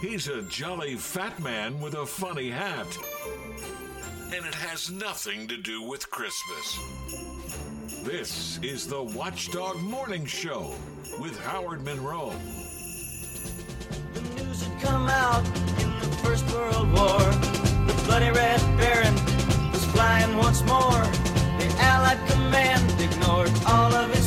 He's a jolly fat man with a funny hat. And it has nothing to do with Christmas. This is the Watchdog Morning Show with Howard Monroe. The news had come out in the First World War. The bloody Red Baron was flying once more. The Allied command ignored all of its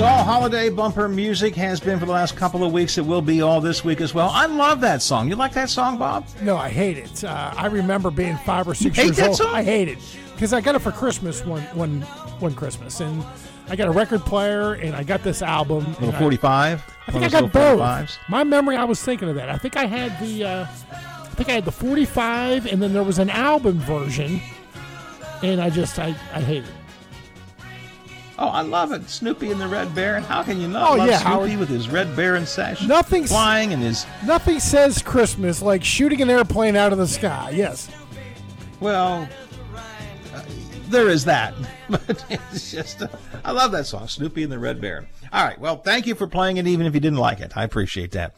All holiday bumper music, has been for the last couple of weeks. It will be all this week as well. I love that song. You like that song, Bob? No, I hate it. Uh, I remember being five or six hate years that old. song? I hate it because I got it for Christmas one one one Christmas, and I got a record player and I got this album. Little I- 45? I think I got both. 45s? My memory, I was thinking of that. I think I had the, uh, I think I had the 45, and then there was an album version, and I just, I, I hate it. Oh, I love it. Snoopy and the Red Baron. How can you not Oh, love yeah, Snoopy Howard. with his Red Baron sash Nothing's- flying and his Nothing says Christmas like shooting an airplane out of the sky. Yes. Well, uh, there is that, but it's just uh, I love that song, Snoopy and the Red Baron. All right, well, thank you for playing it, even if you didn't like it. I appreciate that.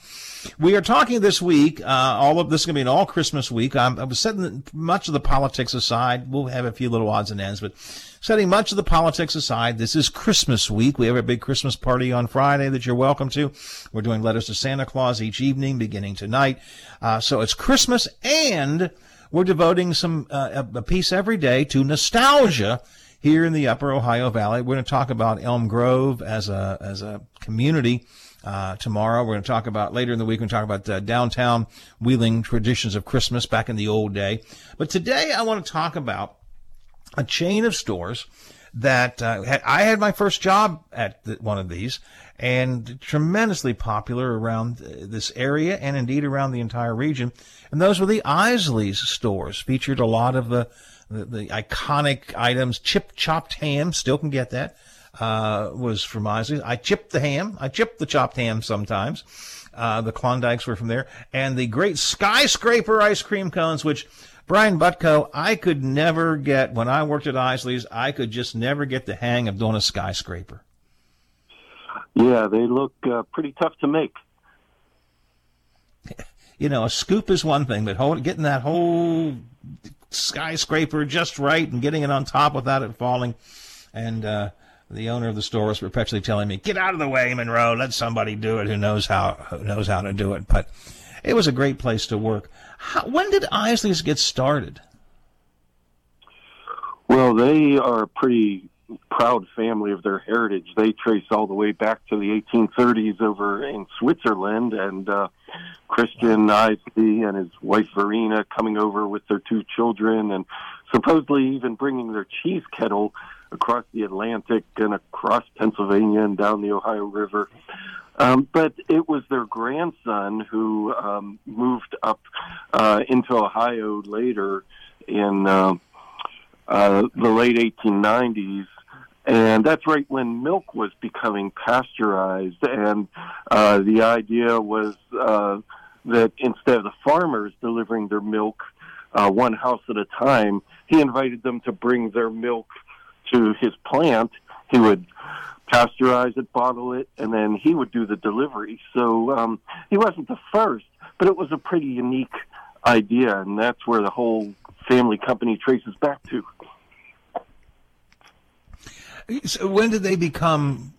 We are talking this week. Uh, all of this is going to be an all Christmas week. I'm, I was setting much of the politics aside. We'll have a few little odds and ends, but setting much of the politics aside, this is Christmas week. We have a big Christmas party on Friday that you're welcome to. We're doing letters to Santa Claus each evening, beginning tonight. Uh, so it's Christmas and we're devoting some uh, a a piece every day to nostalgia here in the Upper Ohio Valley. We're going to talk about Elm Grove as a as a community. Uh, tomorrow, we're going to talk about later in the week. We're going to talk about uh, downtown Wheeling traditions of Christmas back in the old day. But today, I want to talk about a chain of stores that uh, had, I had my first job at the, one of these, and tremendously popular around uh, this area and indeed around the entire region. And those were the Isaly's stores. Featured a lot of the the, the iconic items. Chip chopped ham, still can get that. Uh, was from Isaly's. I chipped the ham. I chipped the chopped ham sometimes. Uh, the Klondikes were from there, and the great skyscraper ice cream cones, which Brian Butko, I could never get when I worked at Isaly's. I could just never get the hang of doing a skyscraper. Yeah, they look uh, pretty tough to make. You know, a scoop is one thing, but hold, getting that whole skyscraper just right and getting it on top without it falling, and uh, the owner of the store was perpetually telling me, "Get out of the way, Monroe. Let somebody do it who knows how who knows how to do it." But it was a great place to work. How, when did Isaly's get started? Well, they are a pretty proud family of their heritage. They trace all the way back to the 1830s over in Switzerland, and uh, Christian Isaly and his wife Verena coming over with their two children, and supposedly even bringing their cheese kettle across the Atlantic and across Pennsylvania and down the Ohio River. Um, but it was their grandson who um, moved up uh, into Ohio later in uh, uh, the late 1890s. And that's right when milk was becoming pasteurized. And uh, the idea was uh, that instead of the farmers delivering their milk uh, one house at a time, he invited them to bring their milk to his plant. He would pasteurize it, bottle it, and then he would do the delivery. So um, he wasn't the first, but it was a pretty unique idea, and that's where the whole family company traces back to. So when did they become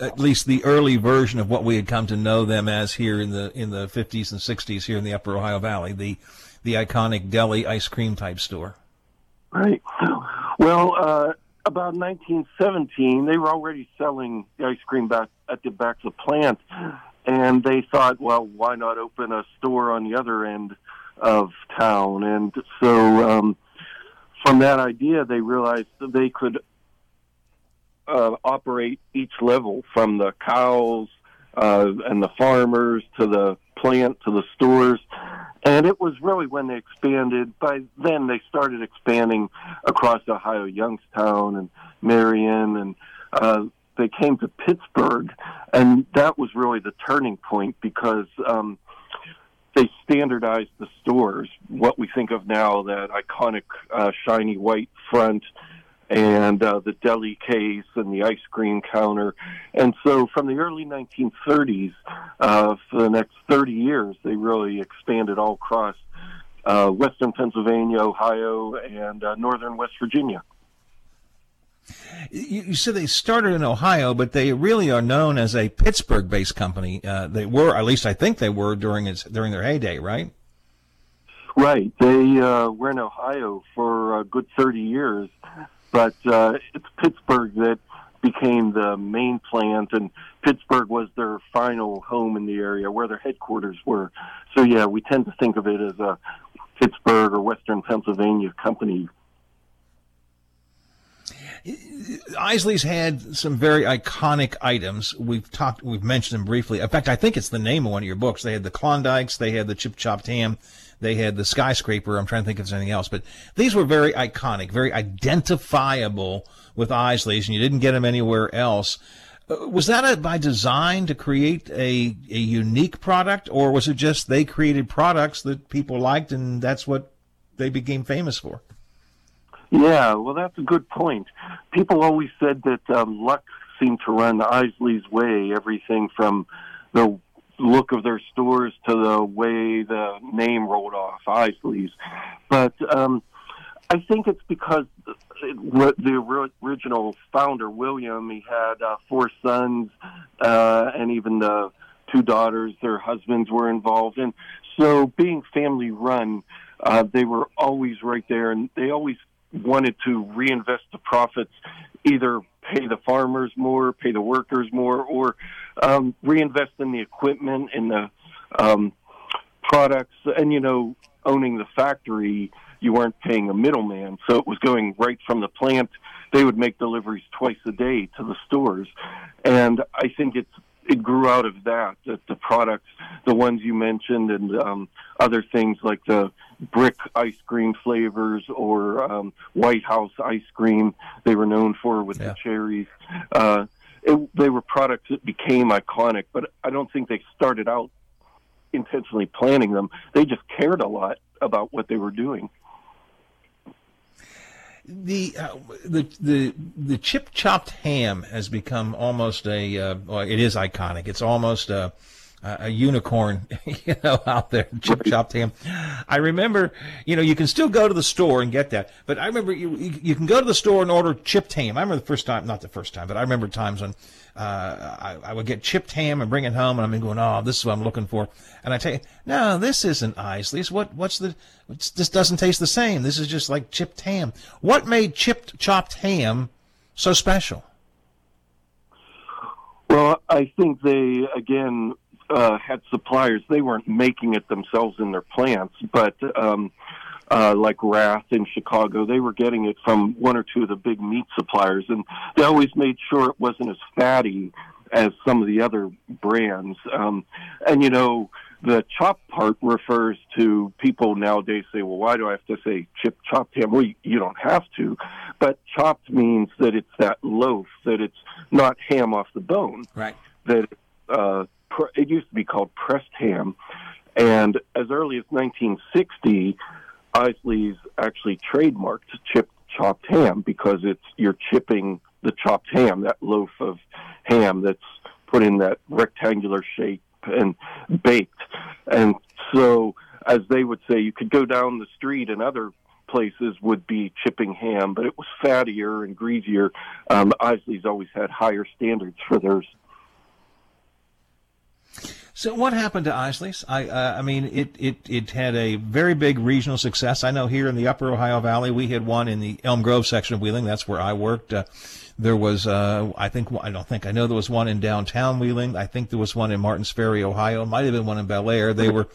at least the early version of what we had come to know them as here in the in the 50s and 60s here in the Upper Ohio Valley, the the iconic deli ice cream type store? Right. Well, uh, about 1917, they were already selling ice cream back at the back of the plant, and they thought, well, why not open a store on the other end of town? And so, um, from that idea, they realized that they could uh, operate each level from the cows uh, and the farmers to the plant to the stores. And it was really when they expanded. By then, they started expanding across Ohio, Youngstown and Marion, and uh, they came to Pittsburgh, and that was really the turning point because um, they standardized the stores. What we think of now, that iconic uh, shiny white front and uh, the deli case and the ice cream counter. And so from the early 1930s, uh, for the next 30 years, they really expanded all across uh, western Pennsylvania, Ohio, and uh, northern West Virginia. You, you said they started in Ohio, but they really are known as a Pittsburgh-based company. Uh, they were, at least I think they were during its during their heyday, right? Right. They uh, were in Ohio for a good 30 years, but uh, it's Pittsburgh that became the main plant, and Pittsburgh was their final home in the area where their headquarters were. So, yeah, we tend to think of it as a Pittsburgh or Western Pennsylvania company. Isaly's had some very iconic items. We've talked, we've mentioned them briefly. In fact, I think it's the name of one of your books. They had the Klondikes, they had the chip chopped ham, they had the skyscraper. I'm trying to think if there's anything else, but these were very iconic, very identifiable with Isaly's, and you didn't get them anywhere else. Uh, was that a, by design to create a, a unique product, or was it just they created products that people liked and that's what they became famous for? Yeah, well, that's a good point. People always said that um, luck seemed to run Isaly's way. Everything from the look of their stores to the way the name rolled off, Isaly's. But um, I think it's because the original founder, William, he had uh, four sons uh, and even the two daughters, their husbands were involved. And so being family run, uh, they were always right there and they always wanted to reinvest the profits, either pay the farmers more, pay the workers more, or um, reinvest in the equipment and the um, products. And you know, owning the factory, you weren't paying a middleman, so it was going right from the plant. They would make deliveries twice a day to the stores, and I think it's it grew out of that. That the products, the ones you mentioned, and um, other things like the brick ice cream flavors or um, White House ice cream, they were known for with yeah. the cherries. Uh, it, they were products that became iconic, but I don't think they started out intentionally planning them. They just cared a lot about what they were doing the uh, the the the chip chopped ham has become almost a uh, well, it is iconic. It's almost a a unicorn, you know, out there, chip chopped ham. I remember, you know, you can still go to the store and get that, but I remember you you can go to the store and order chipped ham. I remember the first time, not the first time, but I remember times when uh, I, I, would get chipped ham and bring it home, and I'm going, oh, this is what I'm looking for. And I tell you, no, this isn't Isaly's. What what's the? This doesn't taste the same. This is just like chipped ham. What made chipped chopped ham so special? Well, I think they again uh, had suppliers. They weren't making it themselves in their plants, but um, uh, like Rath in Chicago, they were getting it from one or two of the big meat suppliers, and they always made sure it wasn't as fatty as some of the other brands. Um, and you know, the chop part refers to people nowadays say, well, why do I have to say chip chopped ham? Well, you don't have to, but chopped means that it's that loaf, that it's not ham off the bone, right? That uh, it used to be called pressed ham, and as early as 1960, Isaly's actually trademarked chipped chopped ham because it's you're chipping the chopped ham, that loaf of ham that's put in that rectangular shape and baked. And so, as they would say, you could go down the street and other places would be chipping ham, but it was fattier and greasier. Um, Isaly's always had higher standards for theirs. So what happened to Isaly's? I uh, I mean it, it it had a very big regional success. I know here in the Upper Ohio Valley we had one in the Elm Grove section of Wheeling. That's where I worked. Uh, there was uh, I think I don't think I know there was one in downtown Wheeling. I think there was one in Martins Ferry, Ohio. Might have been one in Bellaire. They were.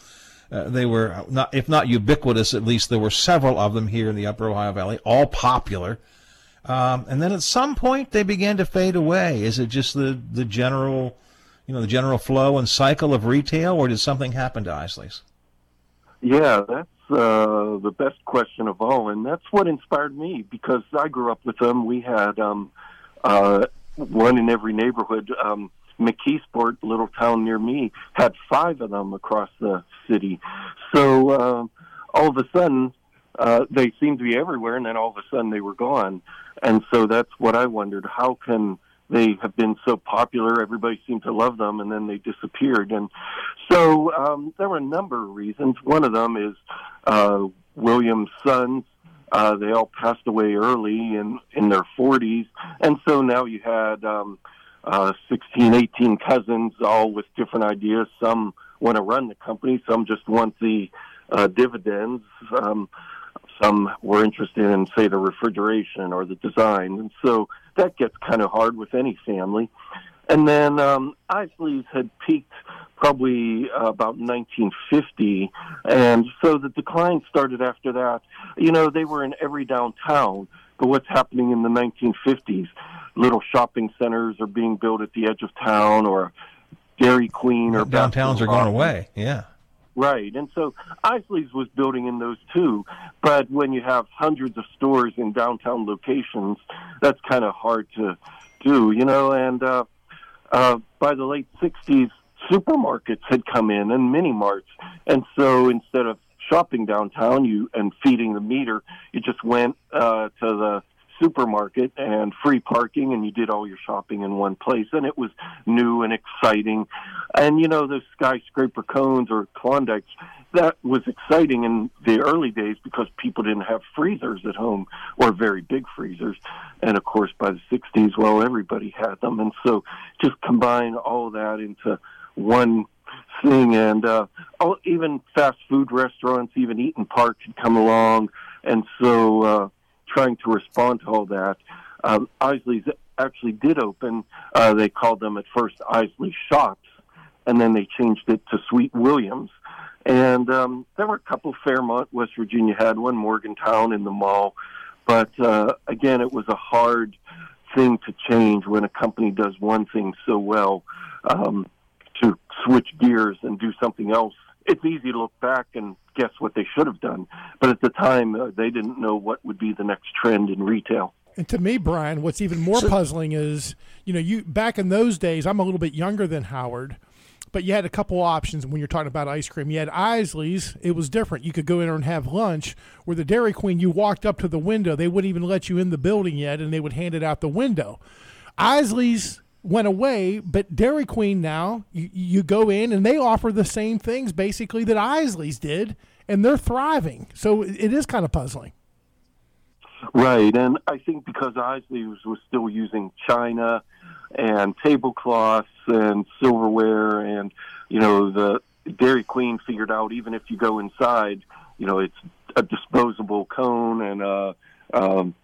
Uh, they were not, if not ubiquitous, at least there were several of them here in the Upper Ohio Valley, all popular. Um, and then at some point they began to fade away. Is it just the, the general, you know, the general flow and cycle of retail, or did something happen to Isaly's? Yeah, that's uh, the best question of all, and that's what inspired me because I grew up with them. We had um, uh, one in every neighborhood. Um, McKeesport, little town near me, had five of them across the city. So uh, all of a sudden, uh, they seemed to be everywhere, and then all of a sudden they were gone. And so that's what I wondered: how can they have been so popular? Everybody seemed to love them, and then they disappeared. And so um, there were a number of reasons. One of them is uh, William's sons. Uh, they all passed away early in in their 40s, and so now you had um, uh, 16, 18 cousins, all with different ideas. Some want to run the company, some just want the uh, dividends. Um, some were interested in, say, the refrigeration or the design. And so that gets kind of hard with any family. And then um, Isaly's had peaked probably uh, about 1950, and so the decline started after that. You know, they were in every downtown, but what's happening in the 1950s? Little shopping centers are being built at the edge of town, or Dairy Queen, or downtowns are going away. Yeah. Right. And so Isaly's was building in those too. But when you have hundreds of stores in downtown locations, that's kind of hard to do, you know. And uh, uh, by the late 60s, supermarkets had come in and mini marts. And so instead of shopping downtown you and feeding the meter, you just went uh, to the supermarket and free parking and you did all your shopping in one place and it was new and exciting. And you know those skyscraper cones or klondikes that was exciting in the early days because people didn't have freezers at home or very big freezers. And of course by the 60s well everybody had them. And so just combine all that into one thing and uh all, even fast food restaurants even Eat'n Park had come along. And so uh trying to respond to all that. Um, Isaly's actually did open. Uh, they called them at first Isaly Shops, and then they changed it to Sweet Williams. And um, there were a couple. Fairmont, West Virginia had one. Morgantown in the mall, but uh, again, it was a hard thing to change when a company does one thing so well. Um, to switch gears and do something else it's easy to look back and guess what they should have done. But at the time, uh, they didn't know what would be the next trend in retail. And to me, Brian, what's even more so, puzzling is, you know, you back in those days, I'm a little bit younger than Howard, but you had a couple options when you're talking about ice cream. You had Isaly's, it was different. You could go in there and have lunch. Where the Dairy Queen, you walked up to the window, they wouldn't even let you in the building yet, and they would hand it out the window. Isaly's went away, but Dairy Queen now you, you go in and they offer the same things basically that Isaly's did, and they're thriving. So it is kind of puzzling. Right, and I think because Isaly was, was still using china and tablecloths and silverware, and you know the Dairy Queen figured out even if you go inside, you know it's a disposable cone and a um,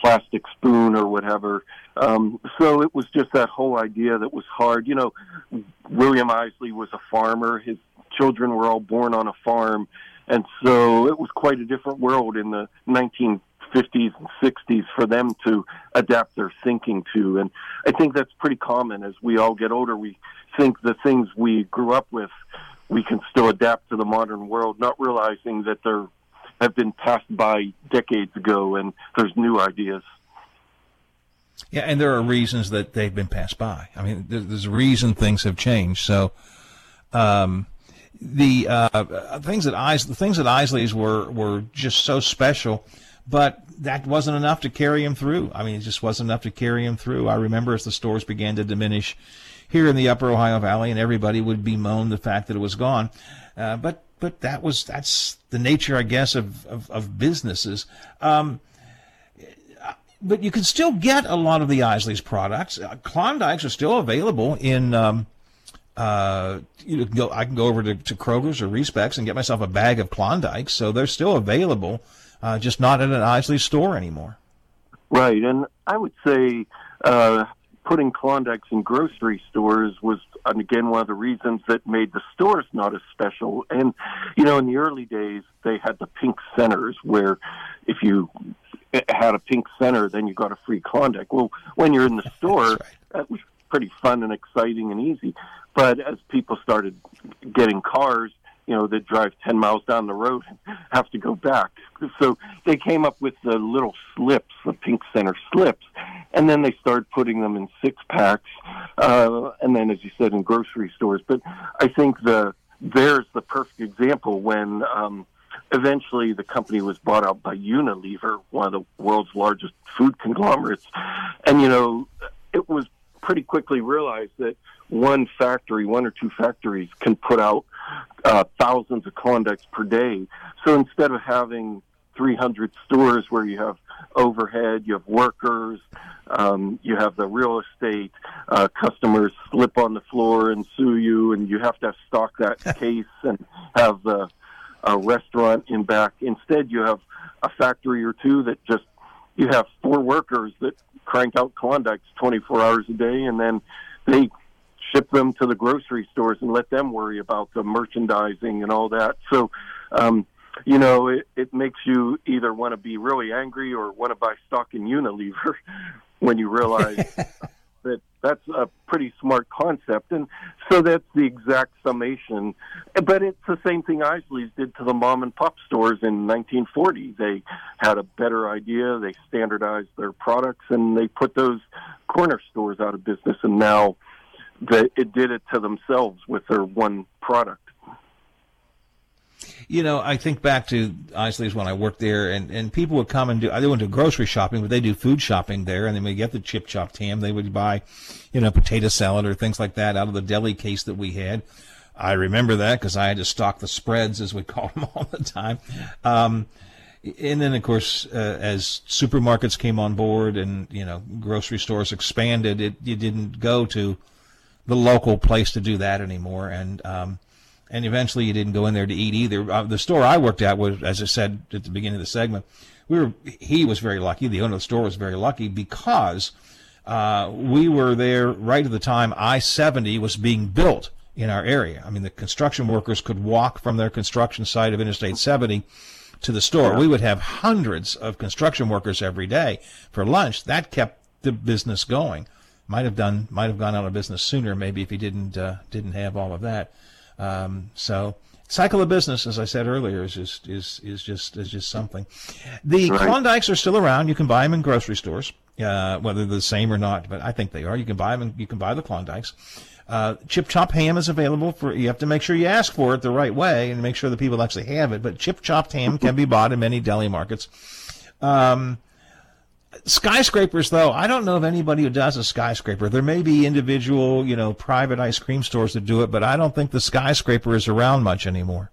plastic spoon or whatever. Um, so it was just that whole idea that was hard. You know, William Isaly was a farmer. His children were all born on a farm. And so it was quite a different world in the 1950s and 60s for them to adapt their thinking to. And I think that's pretty common as we all get older. We think the things we grew up with, we can still adapt to the modern world, not realizing that they're have been passed by decades ago, and there's new ideas. Yeah, and there are reasons that they've been passed by. I mean, there's a reason things have changed. So, um, the uh, things that Isaly, the things that Isaly's were were just so special, but that wasn't enough to carry him through. I mean, it just wasn't enough to carry him through. I remember as the stores began to diminish here in the Upper Ohio Valley, and everybody would bemoan the fact that it was gone. Uh, but but that was that's the nature, I guess, of of, of businesses. Um, but you can still get a lot of the Isaly's products. Uh, Klondikes are still available in. Um, uh, you go. I can go over to, to Kroger's or Riesbeck's and get myself a bag of Klondikes. So they're still available, uh, just not at an Isaly store anymore. Right, and I would say uh, putting Klondikes in grocery stores was again one of the reasons that made the stores not as special. And you know, in the early days, they had the pink centers where if you had a pink center, then you got a free Klondike. Well, when you're in the store, right. that was pretty fun and exciting and easy. But as people started getting cars, you know, that drive 10 miles down the road and have to go back. So they came up with the little slips, the pink center slips, and then they started putting them in six packs, uh, and then, as you said, in grocery stores. But I think the there's the perfect example when um, eventually the company was bought out by Unilever, one of the world's largest food conglomerates, and you know, it was pretty quickly realized that one factory, one or two factories, can put out uh, thousands of Klondikes per day. So instead of having 300 stores where you have overhead, you have workers, um, you have the real estate, uh, customers slip on the floor and sue you, and you have to stock that case and have the a restaurant in back. Instead, you have a factory or two that just you have four workers that crank out Klondikes 24 hours a day, and then they ship them to the grocery stores and let them worry about the merchandising and all that. So, um, you know, it, it makes you either want to be really angry or want to buy stock in Unilever when you realize that that's a pretty smart concept. And so that's the exact summation. But it's the same thing Isaly's did to the mom and pop stores in 1940. They had a better idea, they standardized their products, and they put those corner stores out of business. And now that it did it to themselves with their one product. You know, I think back to Isaly's when I worked there, and, and people would come and do. They wouldn't do grocery shopping, but they do food shopping there, and they would get the chip chopped ham. They would buy, you know, potato salad or things like that out of the deli case that we had. I remember that because I had to stock the spreads, as we called them all the time. Um, and then, of course, uh, as supermarkets came on board and you know grocery stores expanded, it you didn't go to the local place to do that anymore, and um, and eventually you didn't go in there to eat either. Uh, the store I worked at was, as I said at the beginning of the segment, we were he was very lucky. The owner of the store was very lucky because uh, we were there right at the time I seventy was being built in our area. I mean, the construction workers could walk from their construction site of Interstate seventy to the store. We would have hundreds of construction workers every day for lunch. That kept the business going. Might have done, might have gone out of business sooner, maybe if he didn't uh, didn't have all of that. Um, so cycle of business, as I said earlier, is just is is just is just something. The Right. Klondikes are still around. You can buy them in grocery stores, uh, whether they're the same or not. But I think they are. You can buy them. You can buy the Klondikes. Uh, chip chop ham is available for. You have to make sure you ask for it the right way and make sure the people actually have it. But chip chopped ham can be bought in many deli markets. Um, skyscrapers though i don't know of anybody who does a skyscraper there may be individual you know private ice cream stores that do it but i don't think the skyscraper is around much anymore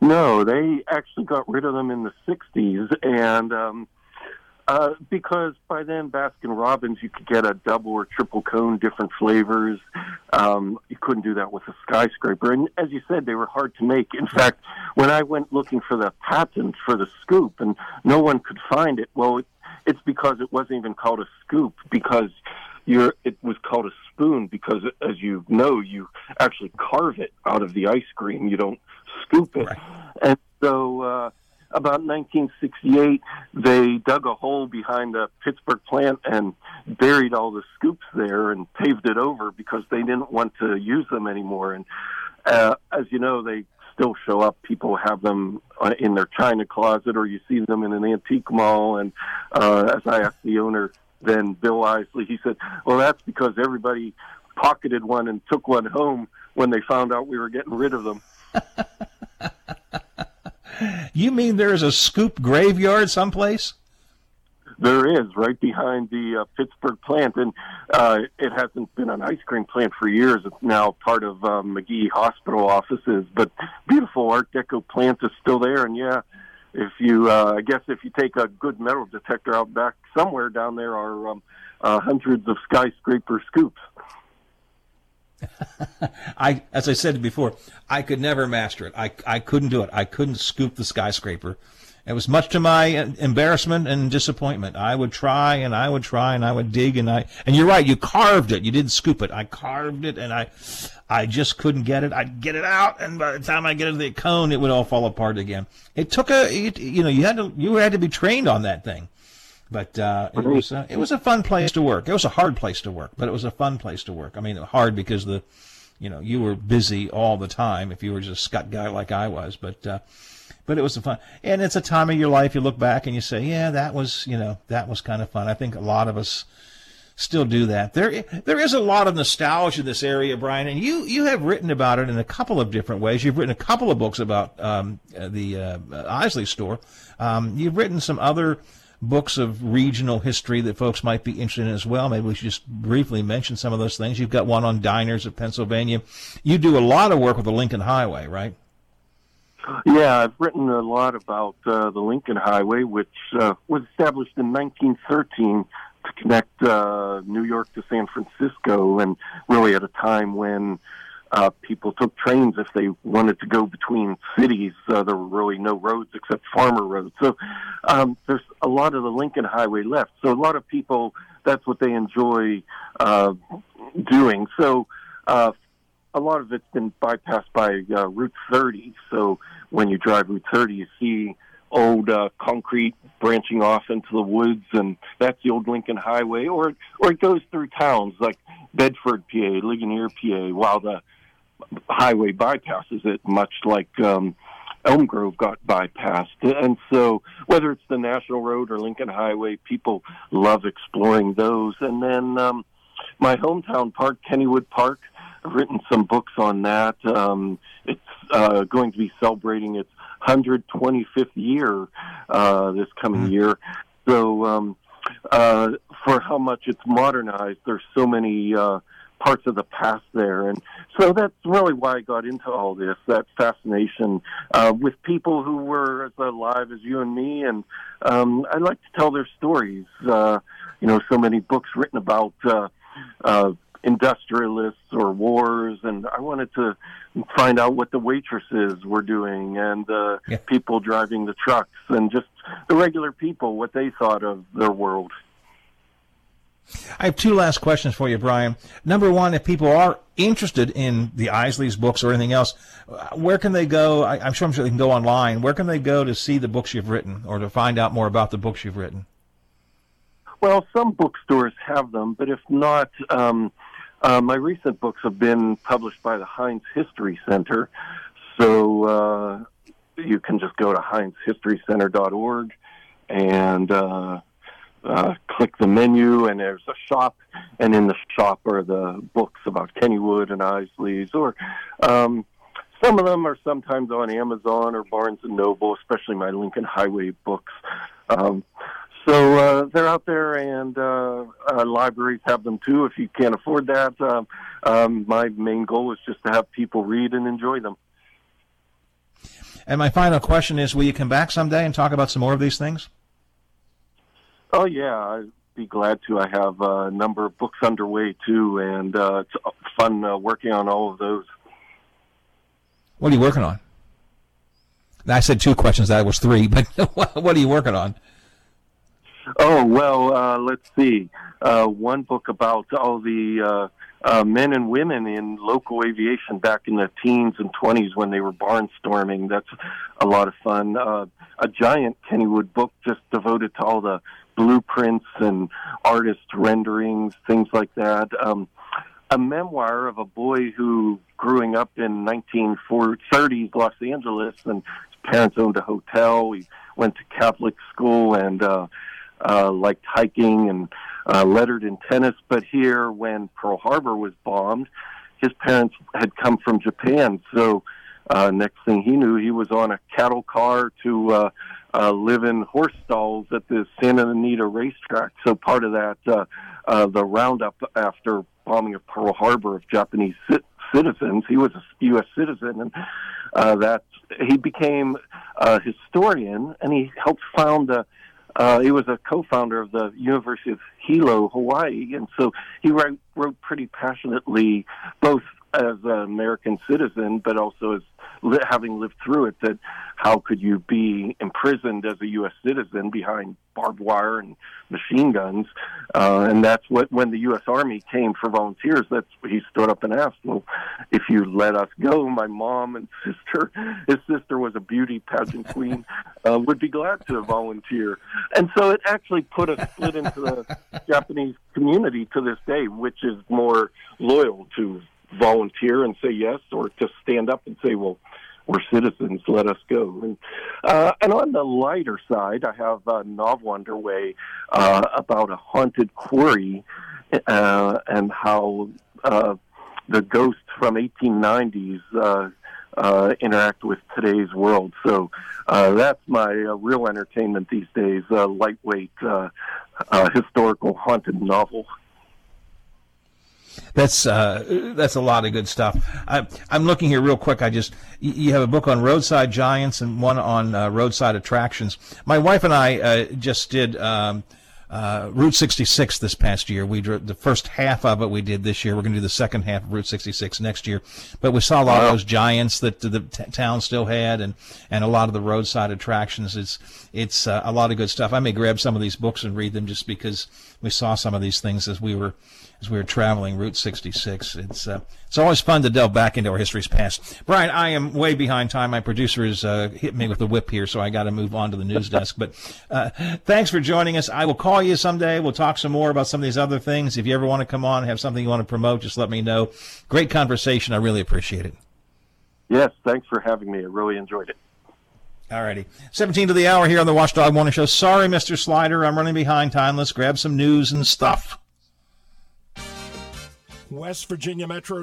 No, they actually got rid of them in the '60s, and um, uh, because by then Baskin Robbins, you could get a double or triple cone, different flavors. Um, you couldn't do that with a skyscraper, and as you said, they were hard to make. In fact, when I went looking for the patent for the scoop, and no one could find it, well, it, it's because it wasn't even called a scoop because you're, it was called a spoon because, as you know, you actually carve it out of the ice cream. You don't scoop it. Right. And so, uh, about 1968, they dug a hole behind the Pittsburgh plant and buried all the scoops there and paved it over because they didn't want to use them anymore. And uh, as you know, they still show up. People have them in their china closet, or you see them in an antique mall. And uh, as I asked the owner, then Bill Isaly, he said, "Well, that's because everybody pocketed one and took one home when they found out we were getting rid of them." you mean there's a scoop graveyard someplace There is right behind the uh, Pittsburgh plant, and uh, it hasn't been an ice cream plant for years. It's now part of uh, Magee Hospital offices, but beautiful Art Deco plant is still there. And yeah, if you, uh, I guess, if you take a good metal detector out back somewhere down there, are um, uh, hundreds of skyscraper scoops. I, as I said before, I could never master it. I, I couldn't do it. I couldn't scoop the skyscraper. It was much to my embarrassment and disappointment. I would try and I would try and I would dig and I and you're right. You carved it. You didn't scoop it. I carved it and I, I just couldn't get it. I'd get it out and by the time I get it to the cone, it would all fall apart again. It took a, it, you know, you had to you had to be trained on that thing. But uh, it was uh, it was a fun place to work. It was a hard place to work, but it was a fun place to work. I mean, hard because the, you know, you were busy all the time. If you were just a scut guy like I was, but uh, but it was fun. And it's a time of your life you look back and you say, yeah, that was you know that was kind of fun. I think a lot of us still do that. There there is a lot of nostalgia in this area, Brian, and you you have written about it in a couple of different ways. You've written a couple of books about um, the uh, Isaly store. Um, you've written some other books of regional history that folks might be interested in as well. Maybe we should just briefly mention some of those things. You've got one on diners of Pennsylvania. You do a lot of work with the Lincoln Highway, right? Yeah, I've written a lot about uh, the Lincoln Highway, which uh, was established in 1913 to connect uh, New York to San Francisco, and really at a time when uh, people took trains if they wanted to go between cities. Uh, there were really no roads except farmer roads. So um, there's a lot of the Lincoln Highway left. So a lot of people, that's what they enjoy uh, doing. So uh, a lot of it's been bypassed by uh, Route 30. So when you drive Route 30, you see old uh, concrete branching off into the woods, and that's the old Lincoln Highway, or or it goes through towns like Bedford, PA, Ligonier, PA, while the highway bypasses it, much like um, Elm Grove got bypassed. And so, whether it's the National Road or Lincoln Highway, people love exploring those. And then um, my hometown park, Kennywood Park, written some books on that. Um, it's uh, going to be celebrating its 125th year uh, this coming mm-hmm. year. So, um, uh, for how much it's modernized, there's so many uh, parts of the past there. And so that's really why I got into all this, that fascination uh, with people who were as alive as you and me. And um, I like to tell their stories. Uh, you know, so many books written about uh, uh, industrialists or wars, and I wanted to find out what the waitresses were doing and uh, yeah. people driving the trucks and just the regular people, what they thought of their world. I have two last questions for you, Brian. Number one, if people are interested in the Isaly's books or anything else, where can they go? I, am sure I'm sure they can go online. Where can they go to see the books you've written or to find out more about the books you've written? Well, some bookstores have them, but if not, um, uh, my recent books have been published by the Heinz History Center. So uh, you can just go to heinzhistorycenter.org and uh, uh, click the menu, and there's a shop, and in the shop are the books about Kennywood and Isaly's, or um, some of them are sometimes on Amazon or Barnes and Noble, especially my Lincoln Highway books. Um, so uh, they're out there, and uh, uh, libraries have them too. If you can't afford that, um, um, my main goal is just to have people read and enjoy them. And my final question is: Will you come back someday and talk about some more of these things? Oh yeah, I'd be glad to. I have a number of books underway too, and uh, it's fun uh, working on all of those. What are you working on? I said two questions. That was three, but what are you working on? Oh well, uh, let's see. Uh, one book about all the uh, uh, men and women in local aviation back in the teens and twenties when they were barnstorming. That's a lot of fun. Uh, a giant Kennywood book just devoted to all the blueprints and artist renderings, things like that. Um, a memoir of a boy who growing up in 1930s Los Angeles and his parents owned a hotel. He went to Catholic school and uh, uh, liked hiking and uh, lettered in tennis. But here, when Pearl Harbor was bombed, his parents had come from Japan. So uh, next thing he knew, he was on a cattle car to uh, uh, live in horse stalls at the Santa Anita racetrack. So part of that, uh, uh, the roundup after bombing of Pearl Harbor of Japanese c- citizens, he was a U.S. citizen, and uh, that he became a historian, and he helped found the. Uh, he was a co-founder of the University of Hilo, Hawaii, and so he wrote, wrote pretty passionately, both as an American citizen, but also as li- having lived through it, that how could you be imprisoned as a U.S. citizen behind barbed wire and machine guns? Uh, and that's what when the U.S. Army came for volunteers, that's what he stood up and asked. Well, if you let us go, my mom and sister, his sister was a beauty pageant queen, uh, would be glad to volunteer. And so it actually put a split into the Japanese community to this day, which is more loyal to volunteer and say yes, or to stand up and say, well, we're citizens, let us go. And, uh, and on the lighter side, I have a novel underway uh, about a haunted quarry uh, and how uh, the ghosts from 1890s uh, interact with today's world. So uh, that's my uh, real entertainment these days, uh, lightweight uh, uh, historical haunted novel. That's uh, that's a lot of good stuff. I, I'm looking here real quick. I just you have a book on roadside giants and one on uh, roadside attractions. My wife and I uh, just did. Um, uh, Route 66 this past year. We drew the first half of it we did this year. We're going to do the second half of Route 66 next year. But we saw a lot of those giants that the t- town still had, and and a lot of the roadside attractions. It's it's uh, a lot of good stuff. I may grab some of these books and read them just because we saw some of these things as we were as we were traveling Route 66. It's uh, it's always fun to delve back into our history's past. Brian, I am way behind time. My producer is uh, hit me with the whip here, so I got to move on to the news desk. But uh, thanks for joining us. I will call you someday. We'll talk some more about some of these other things. If you ever want to come on, have something you want to promote, just let me know. Great conversation. I really appreciate it. Yes, thanks for having me. I really enjoyed it. All righty. 17 to the hour here on the Watchdog Morning Show. Sorry, Mr. Slider. I'm running behind time. Let's grab some news and stuff. West Virginia Metro